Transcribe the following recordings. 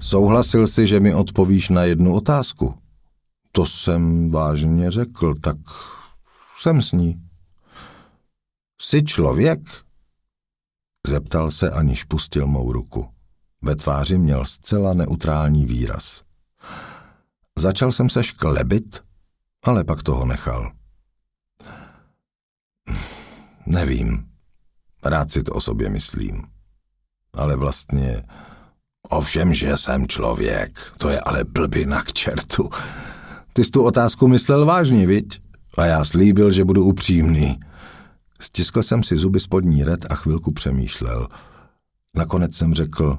Souhlasil si, že mi odpovíš na jednu otázku. To jsem vážně řekl, tak jsem s ní. Jsi člověk? Zeptal se, aniž pustil mou ruku. Ve tváři měl zcela neutrální výraz. Začal jsem se šklebit, ale pak toho nechal. Nevím. Rád si to o sobě myslím. Ale vlastně... Ovšem, že jsem člověk, to je ale blbina k čertu. Ty jsi tu otázku myslel vážně, viď? A já slíbil, že budu upřímný. Stiskl jsem si zuby spodní red a chvilku přemýšlel. Nakonec jsem řekl,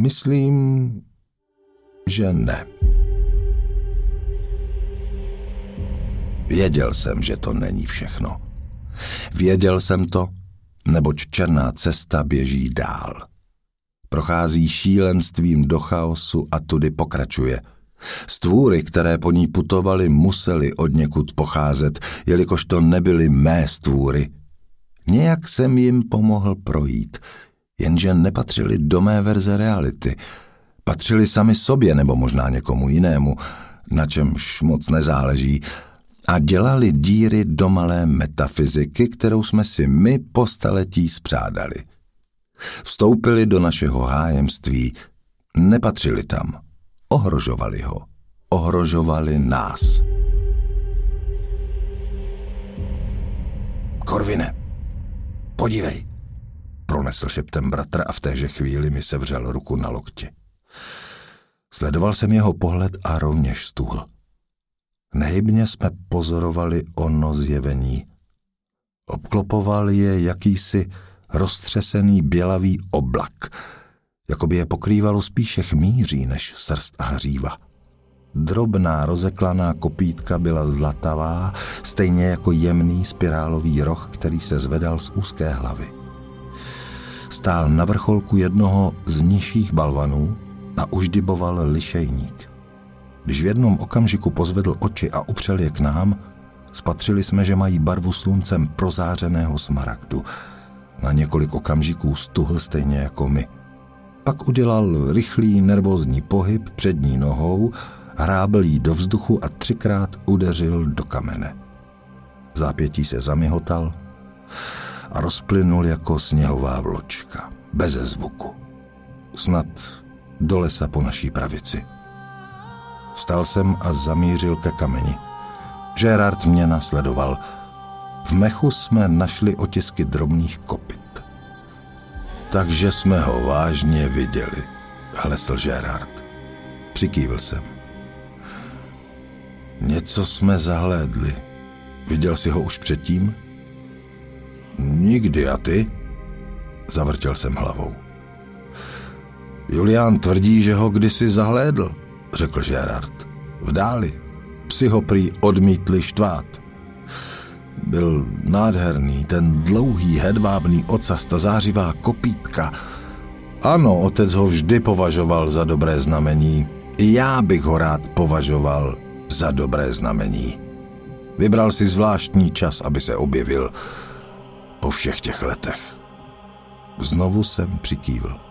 myslím, že ne. Věděl jsem, že to není všechno. Věděl jsem to, neboť černá cesta běží dál. Prochází šílenstvím do chaosu a tudy pokračuje. Stvůry, které po ní putovaly, musely od někud pocházet, jelikož to nebyly mé stvůry. Nějak jsem jim pomohl projít, jenže nepatřili do mé verze reality. Patřili sami sobě nebo možná někomu jinému, na čemž moc nezáleží, a dělali díry do malé metafyziky, kterou jsme si my po staletí spřádali. Vstoupili do našeho hájemství, nepatřili tam, ohrožovali ho, ohrožovali nás. Korvine, podívej, pronesl šeptem bratr a v téže chvíli mi sevřel ruku na lokti. Sledoval jsem jeho pohled a rovněž stuhl. Nehybně jsme pozorovali ono zjevení. Obklopoval je jakýsi roztřesený bělavý oblak, jako by je pokrývalo spíše chmíří než srst a hříva. Drobná rozeklaná kopítka byla zlatavá, stejně jako jemný spirálový roh, který se zvedal z úzké hlavy. Stál na vrcholku jednoho z nižších balvanů a uždyboval lišejník. Když v jednom okamžiku pozvedl oči a upřel je k nám, spatřili jsme, že mají barvu sluncem prozářeného smaragdu. Na několik okamžiků stuhl stejně jako my. Pak udělal rychlý nervózní pohyb přední nohou, hrábl jí do vzduchu a třikrát udeřil do kamene. Zápětí se zamihotal a rozplynul jako sněhová vločka, beze zvuku. Snad do lesa po naší pravici. Vstal jsem a zamířil ke kameni. Gerard mě nasledoval. V mechu jsme našli otisky drobných kopit. Takže jsme ho vážně viděli, hlesl Gerard. Přikývil jsem. Něco jsme zahlédli. Viděl jsi ho už předtím? Nikdy a ty? Zavrtěl jsem hlavou. Julián tvrdí, že ho kdysi zahlédl řekl Gerard. V dáli. Psi ho prý odmítli štvát. Byl nádherný, ten dlouhý hedvábný ocas, ta zářivá kopítka. Ano, otec ho vždy považoval za dobré znamení. I já bych ho rád považoval za dobré znamení. Vybral si zvláštní čas, aby se objevil po všech těch letech. Znovu jsem přikývl.